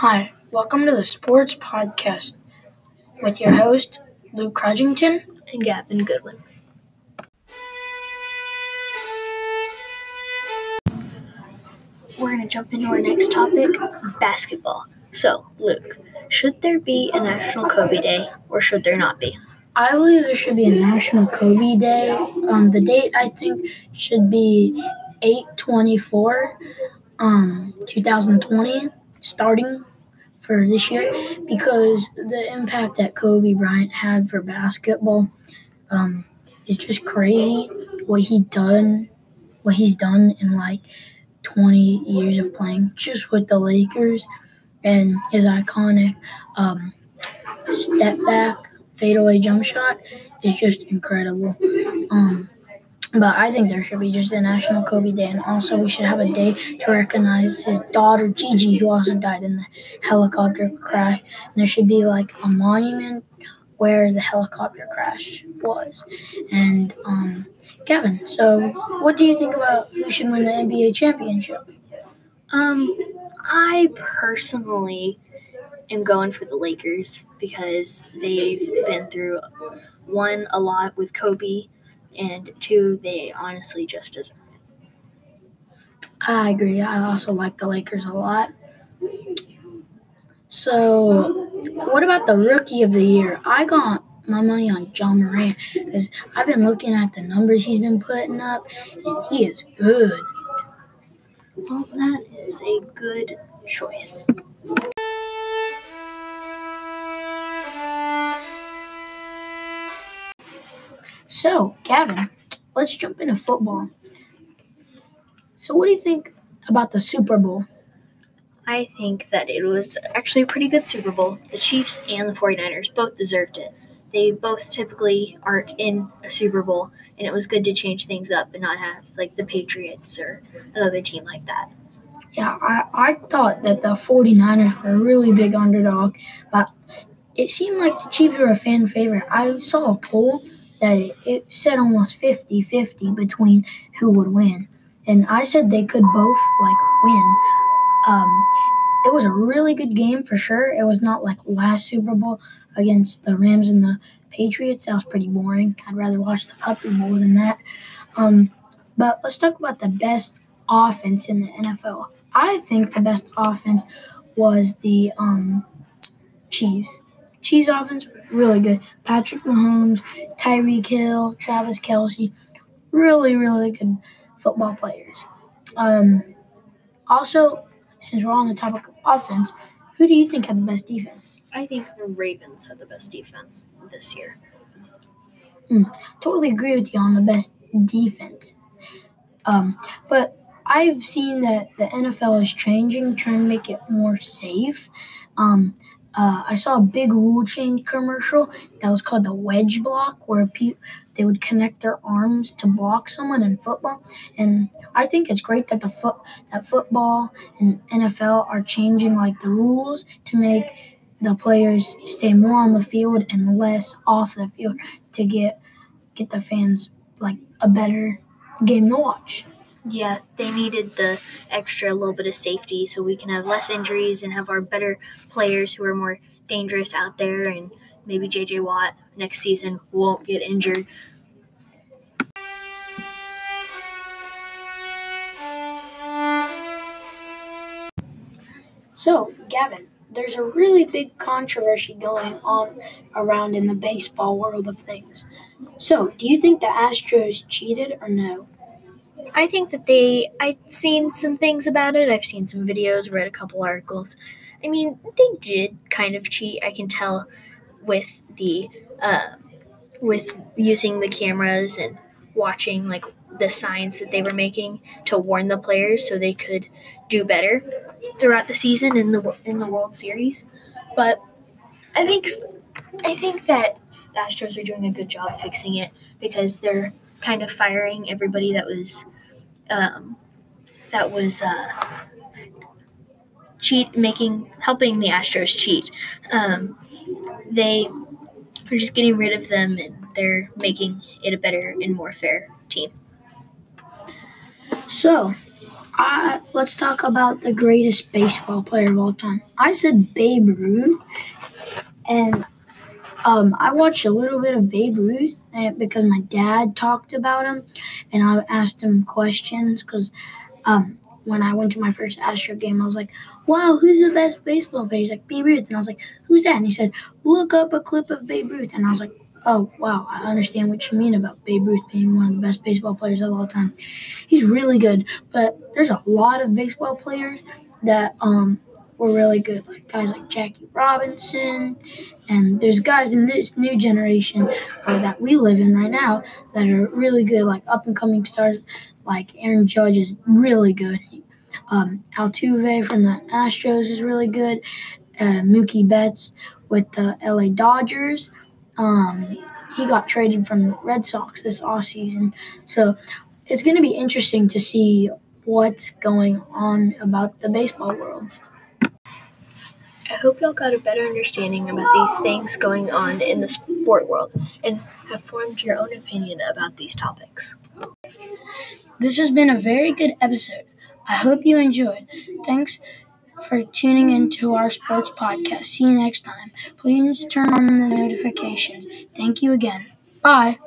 Hi, welcome to the Sports Podcast with your host, Luke Crudgington. and Gavin Goodwin. We're going to jump into our next topic basketball. So, Luke, should there be a National Kobe Day or should there not be? I believe there should be a National Kobe Day. Um, the date I think should be 824 um, 2020, starting for this year, because the impact that Kobe Bryant had for basketball um, is just crazy. What he done, what he's done in like 20 years of playing, just with the Lakers, and his iconic um, step back fadeaway jump shot is just incredible. Um, but I think there should be just a National Kobe Day, and also we should have a day to recognize his daughter Gigi, who also died in the helicopter crash. And there should be like a monument where the helicopter crash was. And um, Gavin, so what do you think about who should win the NBA championship? Um, I personally am going for the Lakers because they've been through one a lot with Kobe, and two, they honestly just deserve it. I agree. I also like the Lakers a lot. So, what about the rookie of the year? I got my money on Ja Morant because I've been looking at the numbers he's been putting up, and he is good. Well, that is a good choice. So, Gavin, let's jump into football. So, what do you think about the Super Bowl? I think that it was actually a pretty good Super Bowl. The Chiefs and the 49ers both deserved it. They both typically aren't in a Super Bowl, and it was good to change things up and not have like the Patriots or another team like that. Yeah, I, I thought that the 49ers were a really big underdog, but it seemed like the Chiefs were a fan favorite. I saw a poll that it, it said almost 50 50 between who would win. And I said they could both like win. Um, it was a really good game for sure. It was not like last Super Bowl against the Rams and the Patriots. That was pretty boring. I'd rather watch the Puppy Bowl than that. Um, but let's talk about the best offense in the NFL. I think the best offense was the um, Chiefs. Chiefs offense really good. Patrick Mahomes, Tyreek Hill, Travis Kelce, really really good football players. Um, also, since we're on the topic of offense, who do you think had the best defense? I think the Ravens had the best defense this year. Totally agree with you on the best defense. Um, but I've seen that the NFL is changing, trying to make it more safe. Um, uh, I saw a big rule change commercial that was called the wedge block, where pe- they would connect their arms to block someone in football. And I think it's great that the foot that football and NFL are changing like the rules to make the players stay more on the field and less off the field to get get the fans like a better game to watch. Yeah, they needed the extra little bit of safety so we can have less injuries and have our better players who are more dangerous out there and maybe JJ Watt next season won't get injured. So, Gavin, there's a really big controversy going on around in the baseball world of things. So, do you think the Astros cheated or no? I think that they I've seen some things about it. I've seen some videos, read a couple articles. I mean, they did kind of cheat. I can tell with the uh, with using the cameras and watching like the signs that they were making to warn the players so they could do better throughout the season in the in the World Series. But I think I think that the Astros are doing a good job fixing it because they're kind of firing everybody that was um, that was uh, cheat making helping the Astros cheat. Um, they are just getting rid of them and they're making it a better and more fair team. So, I, let's talk about the greatest baseball player of all time. I said Babe Ruth, and um, I watched a little bit of Babe Ruth eh, because my dad talked about him, and I asked him questions because um, when I went to my first Astro game, I was like, "Wow, who's the best baseball player?" He's like, "Babe Ruth," and I was like, "Who's that?" And he said, "Look up a clip of Babe Ruth," and I was like, "Oh, wow, I understand what you mean about Babe Ruth being one of the best baseball players of all time. He's really good, but there's a lot of baseball players that um were really good, like guys like Jackie Robinson, and there's guys in this new generation uh, that we live in right now that are really good, like up and coming stars, like Aaron Judge is really good. Um, Altuve from the Astros is really good. Uh, Mookie Betts with the LA Dodgers. Um, he got traded from the Red Sox this off season, so it's going to be interesting to see what's going on about the baseball world. I hope y'all got a better understanding about these things going on in the sport world and have formed your own opinion about these topics. This has been a very good episode. I hope you enjoyed. Thanks for tuning into our sports podcast. See you next time. Please turn on the notifications. Thank you again. Bye.